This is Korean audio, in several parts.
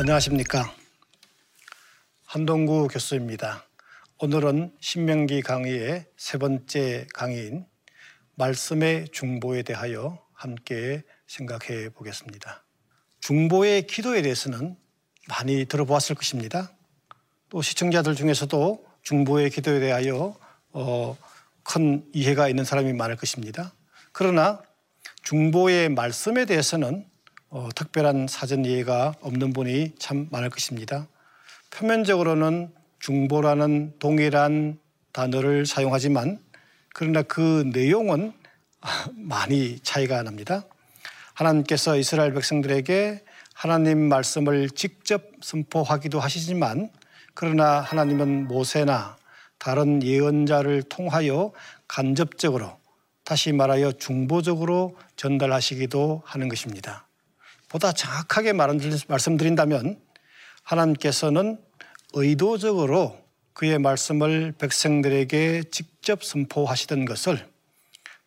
안녕하십니까. 한동구 교수입니다. 오늘은 신명기 강의의 세 번째 강의인 말씀의 중보에 대하여 함께 생각해 보겠습니다. 중보의 기도에 대해서는 많이 들어보았을 것입니다. 또 시청자들 중에서도 중보의 기도에 대하여 어, 큰 이해가 있는 사람이 많을 것입니다. 그러나 중보의 말씀에 대해서는 어, 특별한 사전 이해가 없는 분이 참 많을 것입니다. 표면적으로는 중보라는 동일한 단어를 사용하지만 그러나 그 내용은 많이 차이가 납니다. 하나님께서 이스라엘 백성들에게 하나님 말씀을 직접 선포하기도 하시지만 그러나 하나님은 모세나 다른 예언자를 통하여 간접적으로 다시 말하여 중보적으로 전달하시기도 하는 것입니다. 보다 정확하게 말씀드린다면 하나님께서는 의도적으로 그의 말씀을 백성들에게 직접 선포하시던 것을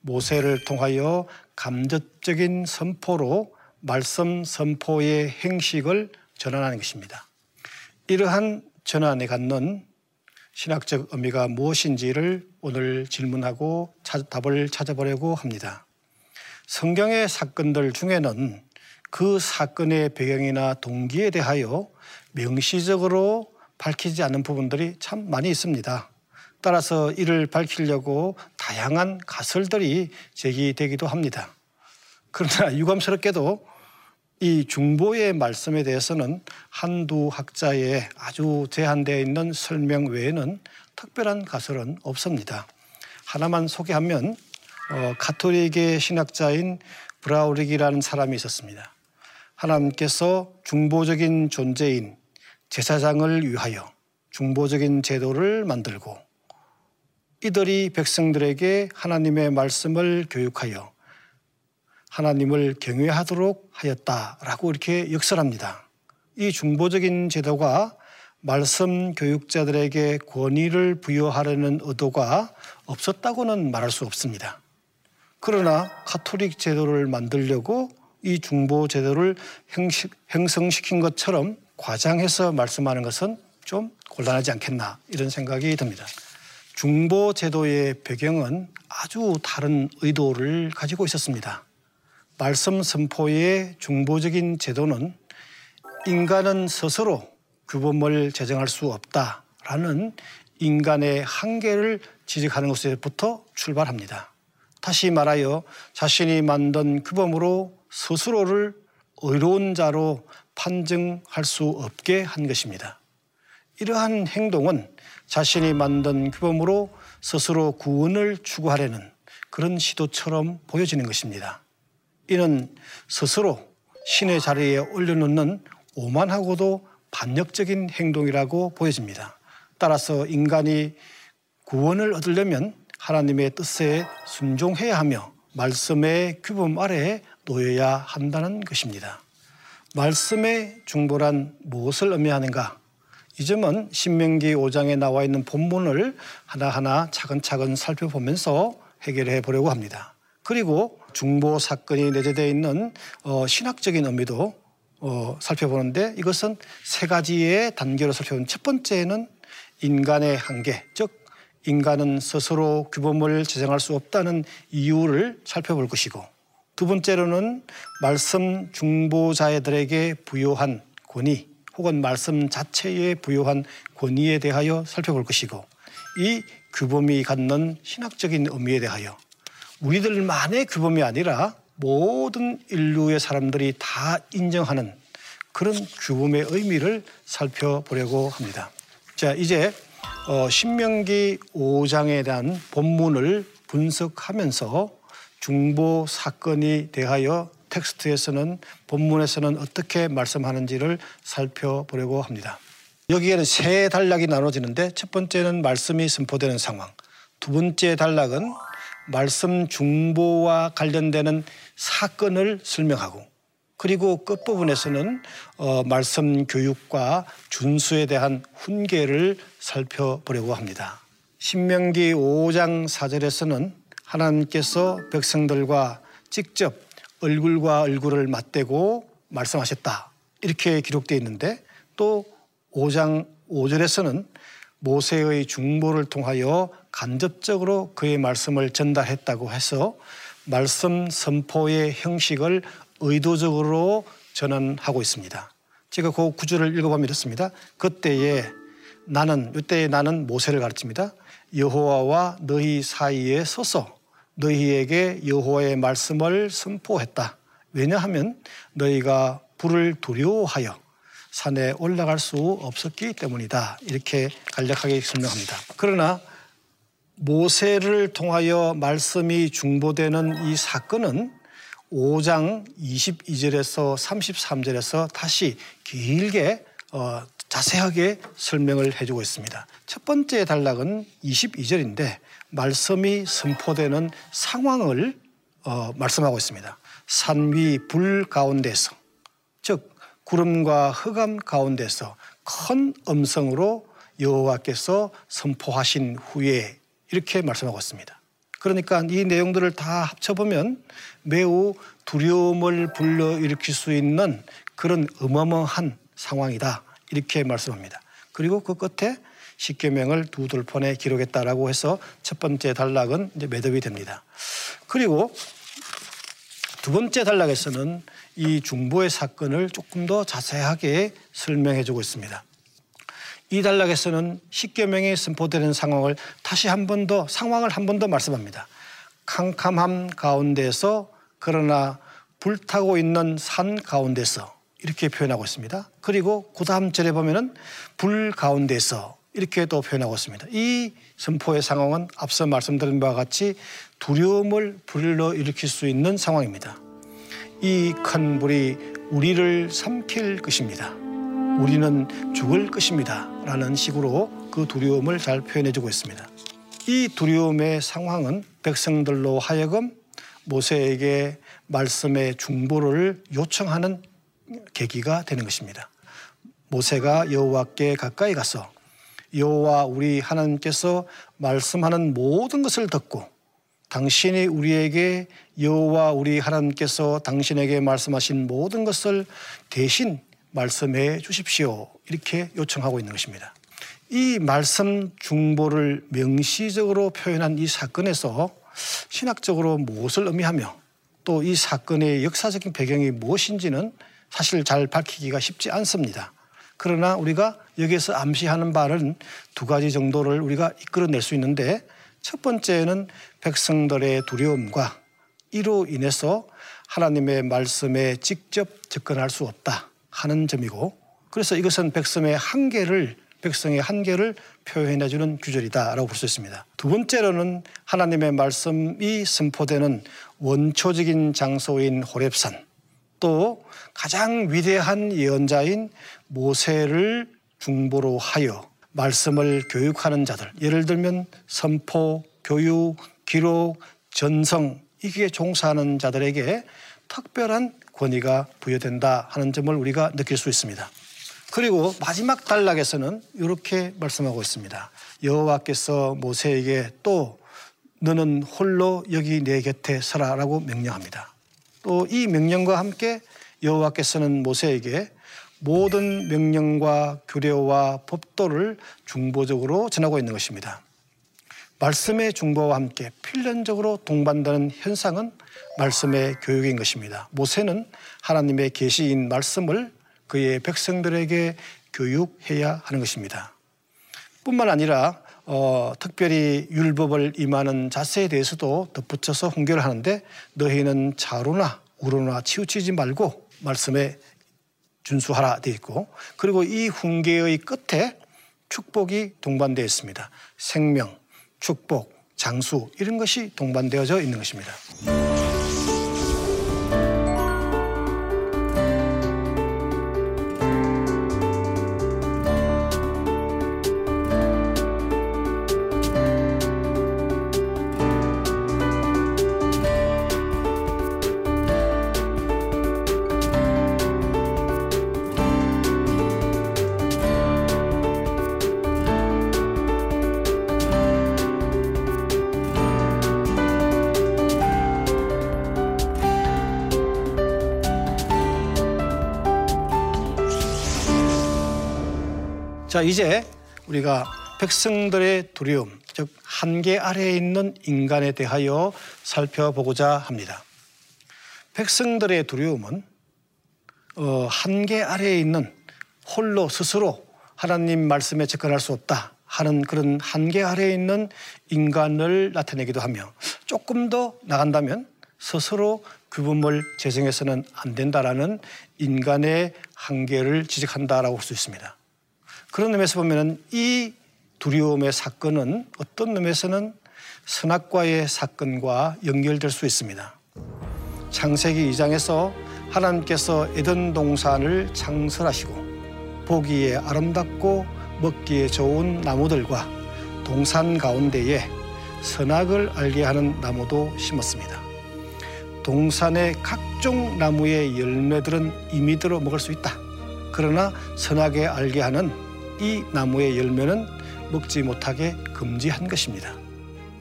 모세를 통하여 감접적인 선포로 말씀 선포의 행식을 전환하는 것입니다. 이러한 전환에 갖는 신학적 의미가 무엇인지를 오늘 질문하고 답을 찾아보려고 합니다. 성경의 사건들 중에는 그 사건의 배경이나 동기에 대하여 명시적으로 밝히지 않는 부분들이 참 많이 있습니다. 따라서 이를 밝히려고 다양한 가설들이 제기되기도 합니다. 그러나 유감스럽게도 이 중보의 말씀에 대해서는 한두 학자의 아주 제한되어 있는 설명 외에는 특별한 가설은 없습니다. 하나만 소개하면 어, 가톨릭의 신학자인 브라우릭이라는 사람이 있었습니다. 하나님께서 중보적인 존재인 제사장을 위하여 중보적인 제도를 만들고 이들이 백성들에게 하나님의 말씀을 교육하여 하나님을 경외하도록 하였다라고 이렇게 역설합니다. 이 중보적인 제도가 말씀 교육자들에게 권위를 부여하려는 의도가 없었다고는 말할 수 없습니다. 그러나 카톨릭 제도를 만들려고 이 중보 제도를 형성시킨 것처럼 과장해서 말씀하는 것은 좀 곤란하지 않겠나 이런 생각이 듭니다. 중보 제도의 배경은 아주 다른 의도를 가지고 있었습니다. 말씀 선포의 중보적인 제도는 인간은 스스로 규범을 제정할 수 없다라는 인간의 한계를 지적하는 것에부터 출발합니다. 다시 말하여 자신이 만든 규범으로 스스로를 의로운 자로 판정할 수 없게 한 것입니다. 이러한 행동은 자신이 만든 규범으로 스스로 구원을 추구하려는 그런 시도처럼 보여지는 것입니다. 이는 스스로 신의 자리에 올려놓는 오만하고도 반역적인 행동이라고 보여집니다. 따라서 인간이 구원을 얻으려면 하나님의 뜻에 순종해야 하며 말씀의 규범 아래에 놓여야 한다는 것입니다. 말씀의 중보란 무엇을 의미하는가? 이 점은 신명기 5장에 나와 있는 본문을 하나하나 차근차근 살펴보면서 해결해 보려고 합니다. 그리고 중보 사건이 내재되어 있는 어, 신학적인 의미도 어, 살펴보는데 이것은 세 가지의 단계로 살펴보는 첫 번째는 인간의 한계, 즉 인간은 스스로 규범을 제정할 수 없다는 이유를 살펴볼 것이고 두 번째로는 말씀 중보자들에게 부여한 권위 혹은 말씀 자체에 부여한 권위에 대하여 살펴볼 것이고 이 규범이 갖는 신학적인 의미에 대하여 우리들만의 규범이 아니라 모든 인류의 사람들이 다 인정하는 그런 규범의 의미를 살펴보려고 합니다. 자, 이제 어, 신명기 5장에 대한 본문을 분석하면서 중보 사건이 대하여 텍스트에서는 본문에서는 어떻게 말씀하는지를 살펴보려고 합니다. 여기에는 세 단락이 나눠지는데 첫 번째는 말씀이 선포되는 상황, 두 번째 단락은 말씀 중보와 관련되는 사건을 설명하고 그리고 끝부분에서는 어, 말씀 교육과 준수에 대한 훈계를 살펴보려고 합니다. 신명기 5장 4절에서는 하나님께서 백성들과 직접 얼굴과 얼굴을 맞대고 말씀하셨다. 이렇게 기록되어 있는데 또 5장 5절에서는 모세의 중보를 통하여 간접적으로 그의 말씀을 전달했다고 해서 말씀 선포의 형식을 의도적으로 전환하고 있습니다. 제가 그 구절을 읽어보면 이렇습니다. 그때에 나는 이때에 나는 모세를 가르칩니다. 여호와와 너희 사이에 서서 너희에게 여호와의 말씀을 선포했다. 왜냐하면 너희가 불을 두려워하여 산에 올라갈 수 없었기 때문이다. 이렇게 간략하게 설명합니다. 그러나 모세를 통하여 말씀이 중보되는 이 사건은 5장 22절에서 33절에서 다시 길게 어, 자세하게 설명을 해주고 있습니다. 첫 번째 단락은 22절인데 말씀이 선포되는 상황을 어, 말씀하고 있습니다. 산 위 불 가운데서 즉 구름과 흑암 가운데서 큰 음성으로 여호와께서 선포하신 후에 이렇게 말씀하고 있습니다. 그러니까 이 내용들을 다 합쳐보면 매우 두려움을 불러일으킬 수 있는 그런 어마어마한 상황이다. 이렇게 말씀합니다. 그리고 그 끝에 십계명을 두 돌판에 기록했다라고 해서 첫 번째 단락은 이제 매듭이 됩니다. 그리고 두 번째 단락에서는 이 중보의 사건을 조금 더 자세하게 설명해 주고 있습니다. 이 단락에서는 십계명이 선포되는 상황을 다시 한 번 더 상황을 한 번 더 말씀합니다. 캄캄함 가운데서 그러나 불타고 있는 산 가운데서 이렇게 표현하고 있습니다. 그리고 그 다음 절에 보면은 불 가운데서 이렇게 또 표현하고 있습니다. 이 선포의 상황은 앞서 말씀드린 바와 같이 두려움을 불러 일으킬 수 있는 상황입니다. 이 큰 불이 우리를 삼킬 것입니다. 우리는 죽을 것입니다. 라는 식으로 그 두려움을 잘 표현해 주고 있습니다. 이 두려움의 상황은 백성들로 하여금 모세에게 말씀의 중보를 요청하는 계기가 되는 것입니다. 모세가 여호와께 가까이 가서 여호와 우리 하나님께서 말씀하는 모든 것을 듣고 당신이 우리에게 여호와 우리 하나님께서 당신에게 말씀하신 모든 것을 대신 말씀해 주십시오. 이렇게 요청하고 있는 것입니다. 이 말씀 중보를 명시적으로 표현한 이 사건에서 신학적으로 무엇을 의미하며 또 이 사건의 역사적인 배경이 무엇인지는 사실 잘 밝히기가 쉽지 않습니다. 그러나 우리가 여기에서 암시하는 바는 두 가지 정도를 우리가 이끌어낼 수 있는데 첫 번째는 백성들의 두려움과 이로 인해서 하나님의 말씀에 직접 접근할 수 없다 하는 점이고 그래서 이것은 백성의 한계를 백성의 한계를 표현해 주는 규절이다라고 볼 수 있습니다. 두 번째로는 하나님의 말씀이 선포되는 원초적인 장소인 호렙산 또 가장 위대한 예언자인 모세를 중보로 하여 말씀을 교육하는 자들, 예를 들면 선포, 교육, 기록, 전성, 이게 종사하는 자들에게 특별한 권위가 부여된다 하는 점을 우리가 느낄 수 있습니다. 그리고 마지막 단락에서는 이렇게 말씀하고 있습니다. 여호와께서 모세에게 또 너는 홀로 여기 내 곁에 서라라고 명령합니다. 또 이 명령과 함께 여호와께서는 모세에게 모든 명령과 규례와 법도를 중보적으로 전하고 있는 것입니다. 말씀의 중보와 함께 필연적으로 동반되는 현상은 말씀의 교육인 것입니다. 모세는 하나님의 계시인 말씀을 그의 백성들에게 교육해야 하는 것입니다. 뿐만 아니라 어, 특별히 율법을 임하는 자세에 대해서도 덧붙여서 훈계를 하는데 너희는 자로나 우로나 치우치지 말고 말씀에 준수하라 되어 있고 그리고 이 훈계의 끝에 축복이 동반되어 있습니다. 생명, 축복, 장수 이런 것이 동반되어져 있는 것입니다. 자, 이제 우리가 백성들의 두려움, 즉 한계 아래에 있는 인간에 대하여 살펴보고자 합니다. 백성들의 두려움은 어, 한계 아래에 있는 홀로 스스로 하나님 말씀에 접근할 수 없다 하는 그런 한계 아래에 있는 인간을 나타내기도 하며 조금 더 나간다면 스스로 규범을 재정해서는 안 된다라는 인간의 한계를 지적한다라고 볼 수 있습니다. 그런 의미에서 보면은 이 두려움의 사건은 어떤 의미에서는 선악과의 사건과 연결될 수 있습니다. 창세기 2장에서 하나님께서 에덴 동산을 창설하시고 보기에 아름답고 먹기에 좋은 나무들과 동산 가운데에 선악을 알게 하는 나무도 심었습니다. 동산의 각종 나무의 열매들은 임의대로 먹을 수 있다. 그러나 선악에 알게 하는 이 나무의 열매는 먹지 못하게 금지한 것입니다.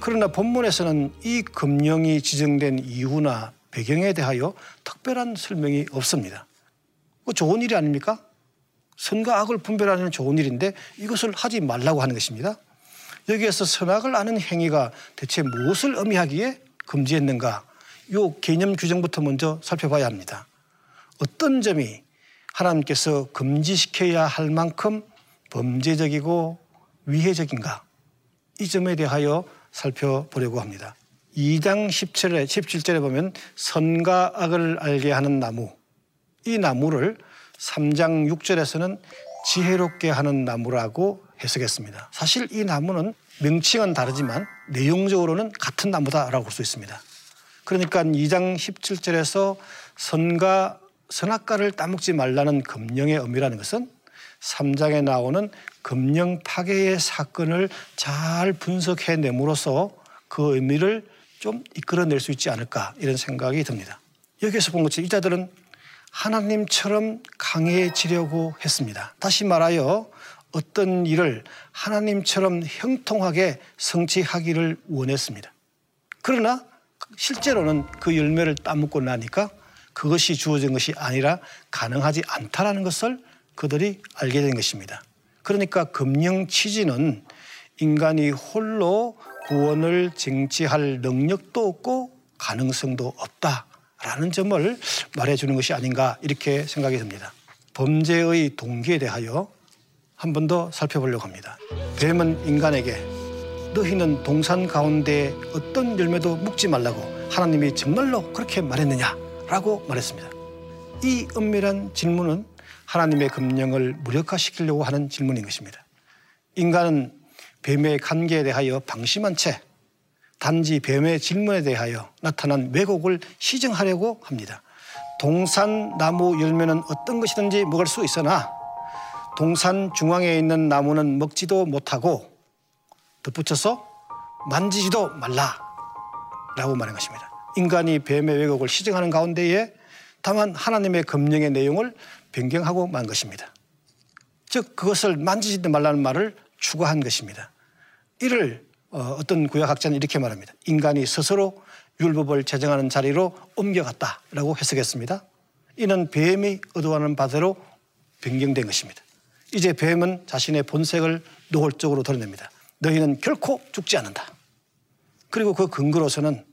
그러나 본문에서는 이 금령이 지정된 이유나 배경에 대하여 특별한 설명이 없습니다. 뭐 좋은 일이 아닙니까? 선과 악을 분별하는 좋은 일인데 이것을 하지 말라고 하는 것입니다. 여기에서 선악을 아는 행위가 대체 무엇을 의미하기에 금지했는가? 이 개념 규정부터 먼저 살펴봐야 합니다. 어떤 점이 하나님께서 금지시켜야 할 만큼 범죄적이고 위해적인가 이 점에 대하여 살펴보려고 합니다. 2장 17절에, 17절에 보면 선과 악을 알게 하는 나무 이 나무를 3장 6절에서는 지혜롭게 하는 나무라고 해석했습니다. 사실 이 나무는 명칭은 다르지만 내용적으로는 같은 나무다라고 볼 수 있습니다. 그러니까 2장 17절에서 선과 선악과를 따먹지 말라는 금령의 의미라는 것은 3장에 나오는 금령 파괴의 사건을 잘 분석해 내므로써 그 의미를 좀 이끌어낼 수 있지 않을까 이런 생각이 듭니다. 여기서 본 것처럼 이 자들은 하나님처럼 강해지려고 했습니다. 다시 말하여 어떤 일을 하나님처럼 형통하게 성취하기를 원했습니다. 그러나 실제로는 그 열매를 따먹고 나니까 그것이 주어진 것이 아니라 가능하지 않다라는 것을 그들이 알게 된 것입니다. 그러니까 금령 취지는 인간이 홀로 구원을 쟁취할 능력도 없고 가능성도 없다라는 점을 말해주는 것이 아닌가 이렇게 생각이 듭니다. 범죄의 동기에 대하여 한 번 더 살펴보려고 합니다. 뱀은 인간에게 너희는 동산 가운데 어떤 열매도 묵지 말라고 하나님이 정말로 그렇게 말했느냐라고 말했습니다. 이 은밀한 질문은 하나님의 금령을 무력화시키려고 하는 질문인 것입니다. 인간은 뱀의 관계에 대하여 방심한 채 단지 뱀의 질문에 대하여 나타난 왜곡을 시정하려고 합니다. 동산 나무 열매는 어떤 것이든지 먹을 수 있으나 동산 중앙에 있는 나무는 먹지도 못하고 덧붙여서 만지지도 말라라고 말한 것입니다. 인간이 뱀의 왜곡을 시정하는 가운데에 다만 하나님의 금령의 내용을 변경하고 만 것입니다. 즉 그것을 만지지 말라는 말을 추가한 것입니다. 이를 어, 어떤 구약학자는 이렇게 말합니다. 인간이 스스로 율법을 제정하는 자리로 옮겨갔다라고 해석했습니다. 이는 뱀이 의도하는 바대로 변경된 것입니다. 이제 뱀은 자신의 본색을 노골적으로 드러냅니다. 너희는 결코 죽지 않는다. 그리고 그 근거로서는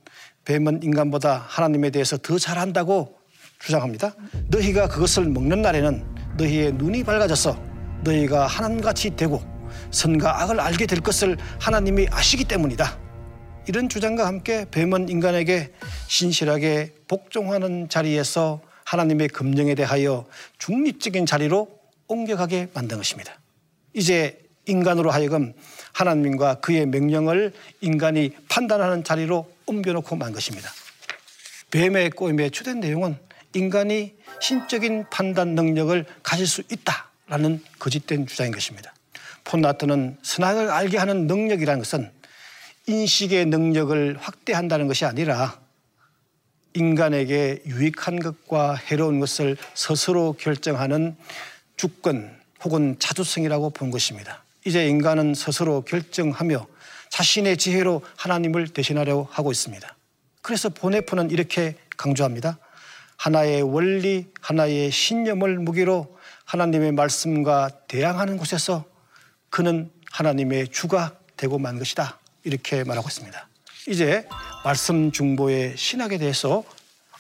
뱀은 인간보다 하나님에 대해서 더 잘한다고 주장합니다. 너희가 그것을 먹는 날에는 너희의 눈이 밝아져서 너희가 하나님같이 되고 선과 악을 알게 될 것을 하나님이 아시기 때문이다. 이런 주장과 함께 뱀은 인간에게 신실하게 복종하는 자리에서 하나님의 금령에 대하여 중립적인 자리로 옮겨가게 만든 것입니다. 이제 인간으로 하여금 하나님과 그의 명령을 인간이 판단하는 자리로 옮겨놓고 만 것입니다. 뱀의 꼬임의 주된 내용은 인간이 신적인 판단 능력을 가질 수 있다라는 거짓된 주장인 것입니다. 폰나트는 선악을 알게 하는 능력이라는 것은 인식의 능력을 확대한다는 것이 아니라 인간에게 유익한 것과 해로운 것을 스스로 결정하는 주권 혹은 자주성이라고 본 것입니다. 이제 인간은 스스로 결정하며 자신의 지혜로 하나님을 대신하려고 하고 있습니다. 그래서 보네프는 이렇게 강조합니다. 하나의 원리, 하나의 신념을 무기로 하나님의 말씀과 대항하는 곳에서 그는 하나님의 주가 되고 만 것이다. 이렇게 말하고 있습니다. 이제 말씀 중보의 신학에 대해서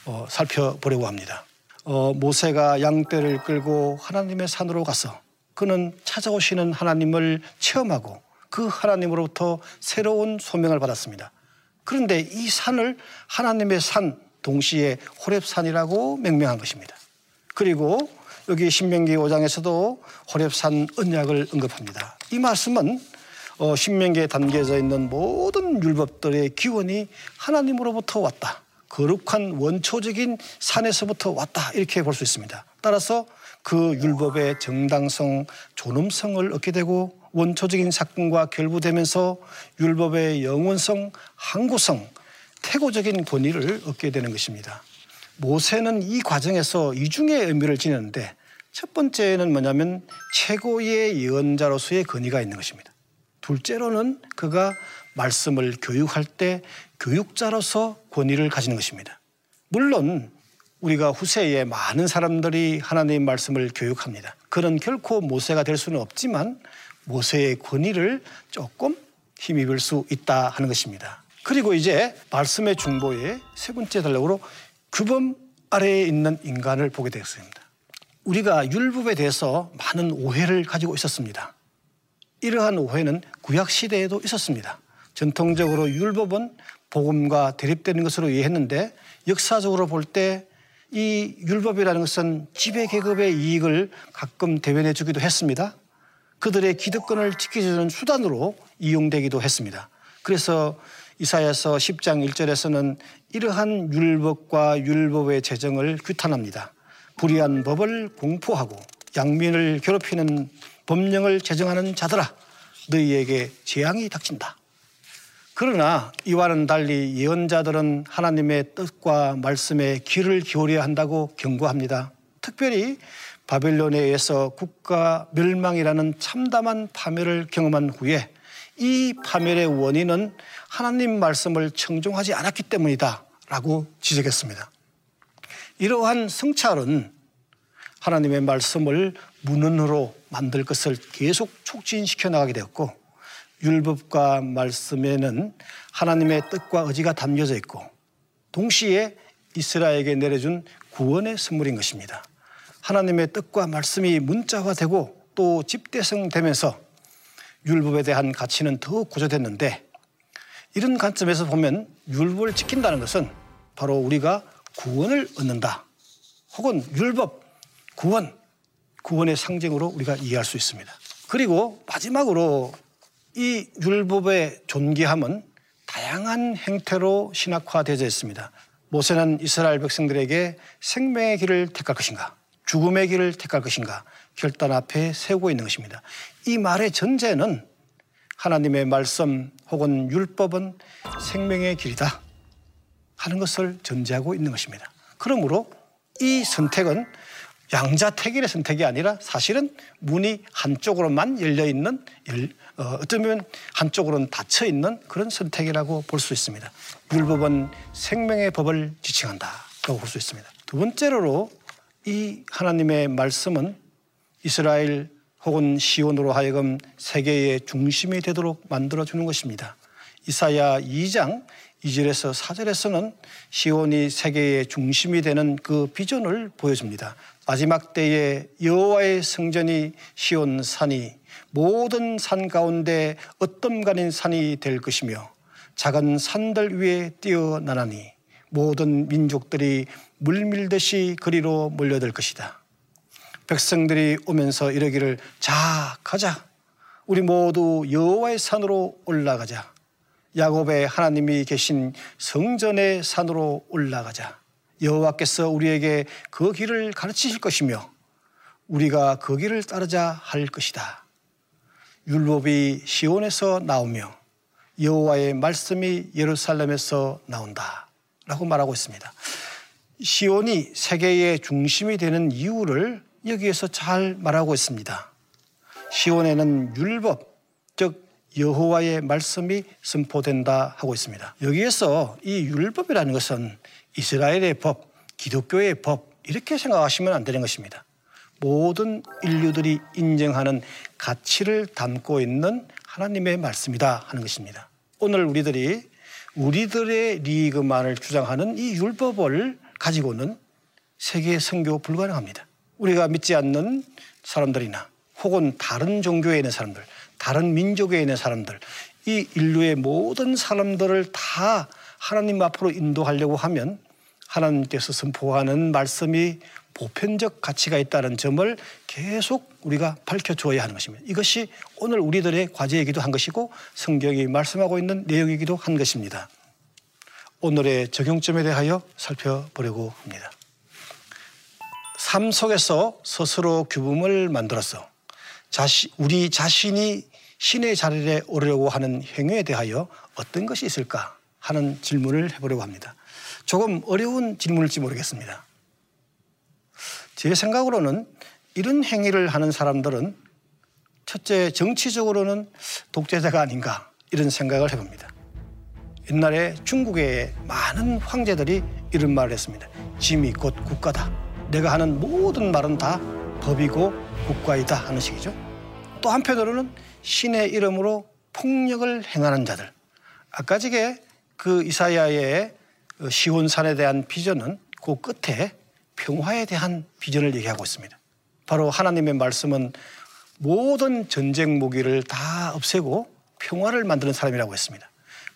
어, 살펴보려고 합니다. 어, 모세가 양떼를 끌고 하나님의 산으로 가서 그는 찾아오시는 하나님을 체험하고 그 하나님으로부터 새로운 소명을 받았습니다. 그런데 이 산을 하나님의 산 동시에 호랩산이라고 명명한 것입니다. 그리고 여기 신명기 5장에서도 호랩산 언약을 언급합니다. 이 말씀은 어, 신명기에 담겨져 있는 모든 율법들의 기원이 하나님으로부터 왔다. 거룩한 원초적인 산에서부터 왔다. 이렇게 볼 수 있습니다. 따라서 그 율법의 정당성, 존엄성을 얻게 되고 원초적인 사건과 결부되면서 율법의 영원성, 항구성, 태고적인 권위를 얻게 되는 것입니다. 모세는 이 과정에서 이중의 의미를 지녔는데 첫 번째는 뭐냐면 최고의 예언자로서의 권위가 있는 것입니다. 둘째로는 그가 말씀을 교육할 때 교육자로서 권위를 가지는 것입니다. 물론 우리가 후세에 많은 사람들이 하나님의 말씀을 교육합니다. 그는 결코 모세가 될 수는 없지만 모세의 권위를 조금 힘입을 수 있다 하는 것입니다. 그리고 이제 말씀의 중보의 세 번째 단락으로 규범 아래에 있는 인간을 보게 되었습니다. 우리가 율법에 대해서 많은 오해를 가지고 있었습니다. 이러한 오해는 구약 시대에도 있었습니다. 전통적으로 율법은 복음과 대립되는 것으로 이해했는데 역사적으로 볼 때 이 율법이라는 것은 지배 계급의 이익을 가끔 대변해 주기도 했습니다. 그들의 기득권을 지켜주는 수단으로 이용되기도 했습니다. 그래서 이사야서 10장 1절에서는 이러한 율법과 율법의 제정을 규탄합니다. 불의한 법을 공포하고 양민을 괴롭히는 법령을 제정하는 자들아 너희에게 재앙이 닥친다. 그러나 이와는 달리 예언자들은 하나님의 뜻과 말씀에 귀를 기울여야 한다고 경고합니다. 특별히 바벨론에 의해서 국가 멸망이라는 참담한 파멸을 경험한 후에 이 파멸의 원인은 하나님 말씀을 청종하지 않았기 때문이다 라고 지적했습니다. 이러한 성찰은 하나님의 말씀을 문헌으로 만들 것을 계속 촉진시켜 나가게 되었고 율법과 말씀에는 하나님의 뜻과 의지가 담겨져 있고 동시에 이스라엘에게 내려준 구원의 선물인 것입니다. 하나님의 뜻과 말씀이 문자화되고 또 집대성되면서 율법에 대한 가치는 더욱 구조됐는데 이런 관점에서 보면 율법을 지킨다는 것은 바로 우리가 구원을 얻는다. 혹은 율법, 구원, 구원의 상징으로 우리가 이해할 수 있습니다. 그리고 마지막으로 이 율법의 존귀함은 다양한 행태로 신학화되어 있습니다. 모세는 이스라엘 백성들에게 생명의 길을 택할 것인가, 죽음의 길을 택할 것인가 결단 앞에 세우고 있는 것입니다. 이 말의 전제는 하나님의 말씀 혹은 율법은 생명의 길이다 하는 것을 전제하고 있는 것입니다. 그러므로 이 선택은 양자택일의 선택이 아니라 사실은 문이 한쪽으로만 열려 있는 어, 어쩌면 한쪽으로는 닫혀 있는 그런 선택이라고 볼 수 있습니다. 율법은 생명의 법을 지칭한다라고 볼 수 있습니다. 두 번째로 이 하나님의 말씀은 이스라엘 혹은 시온으로 하여금 세계의 중심이 되도록 만들어 주는 것입니다. 이사야 2장 2절에서 4절에서는 시온이 세계의 중심이 되는 그 비전을 보여줍니다. 마지막 때에 여호와의 성전이 시온 산이 모든 산 가운데 어떤 가는 산이 될 것이며 작은 산들 위에 뛰어나나니 모든 민족들이 물밀듯이 그리로 몰려들 것이다. 백성들이 오면서 이러기를 자 가자 우리 모두 여호와의 산으로 올라가자 야곱의 하나님이 계신 성전의 산으로 올라가자 여호와께서 우리에게 그 길을 가르치실 것이며 우리가 그 길을 따르자 할 것이다. 율법이 시온에서 나오며 여호와의 말씀이 예루살렘에서 나온다 라고 말하고 있습니다. 시온이 세계의 중심이 되는 이유를 여기에서 잘 말하고 있습니다. 시온에는 율법, 즉 여호와의 말씀이 선포된다 하고 있습니다. 여기에서 이 율법이라는 것은 이스라엘의 법, 기독교의 법 이렇게 생각하시면 안 되는 것입니다. 모든 인류들이 인정하는 가치를 담고 있는 하나님의 말씀이다 하는 것입니다. 오늘 우리들이 우리들의 리그만을 주장하는 이 율법을 가지고는 세계 선교 불가능합니다. 우리가 믿지 않는 사람들이나 혹은 다른 종교에 있는 사람들, 다른 민족에 있는 사람들, 이 인류의 모든 사람들을 다 하나님 앞으로 인도하려고 하면 하나님께서 선포하는 말씀이 보편적 가치가 있다는 점을 계속 우리가 밝혀주어야 하는 것입니다. 이것이 오늘 우리들의 과제이기도 한 것이고 성경이 말씀하고 있는 내용이기도 한 것입니다. 오늘의 적용점에 대하여 살펴보려고 합니다. 삶 속에서 스스로 규범을 만들어서 자시, 우리 자신이 신의 자리에 오르려고 하는 행위에 대하여 어떤 것이 있을까 하는 질문을 해보려고 합니다. 조금 어려운 질문일지 모르겠습니다. 제 생각으로는 이런 행위를 하는 사람들은 첫째 정치적으로는 독재자가 아닌가 이런 생각을 해봅니다. 옛날에 중국의 많은 황제들이 이런 말을 했습니다. 짐이 곧 국가다. 내가 하는 모든 말은 다 법이고 국가이다 하는 식이죠. 또 한편으로는 신의 이름으로 폭력을 행하는 자들. 아까 전에 그 이사야의 시온산에 대한 비전은 그 끝에 평화에 대한 비전을 얘기하고 있습니다. 바로 하나님의 말씀은 모든 전쟁 무기를 다 없애고 평화를 만드는 사람이라고 했습니다.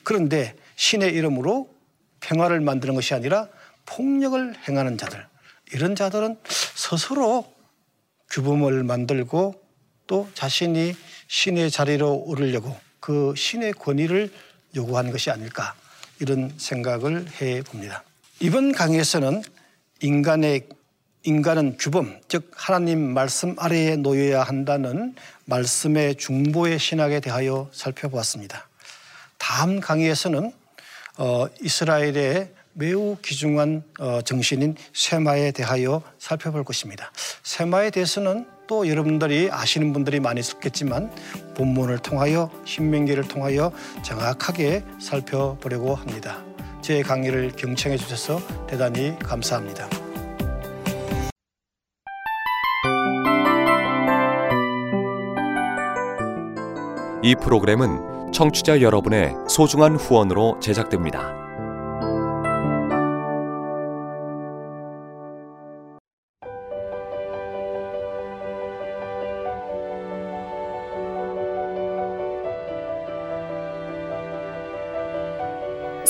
그런데 신의 이름으로 평화를 만드는 것이 아니라 폭력을 행하는 자들, 이런 자들은 스스로 규범을 만들고 또 자신이 신의 자리로 오르려고 그 신의 권위를 요구하는 것이 아닐까 이런 생각을 해 봅니다. 이번 강의에서는 인간의 인간은 규범, 즉 하나님 말씀 아래에 놓여야 한다는 말씀의 중보의 신학에 대하여 살펴보았습니다. 다음 강의에서는 어, 이스라엘의 매우 귀중한 어, 정신인 세마에 대하여 살펴볼 것입니다. 세마에 대해서는 또 여러분들이 아시는 분들이 많이 있겠지만 본문을 통하여 신명기를 통하여 정확하게 살펴보려고 합니다. 제 강의를 경청해 주셔서 대단히 감사합니다. 이 프로그램은 청취자 여러분의 소중한 후원으로 제작됩니다.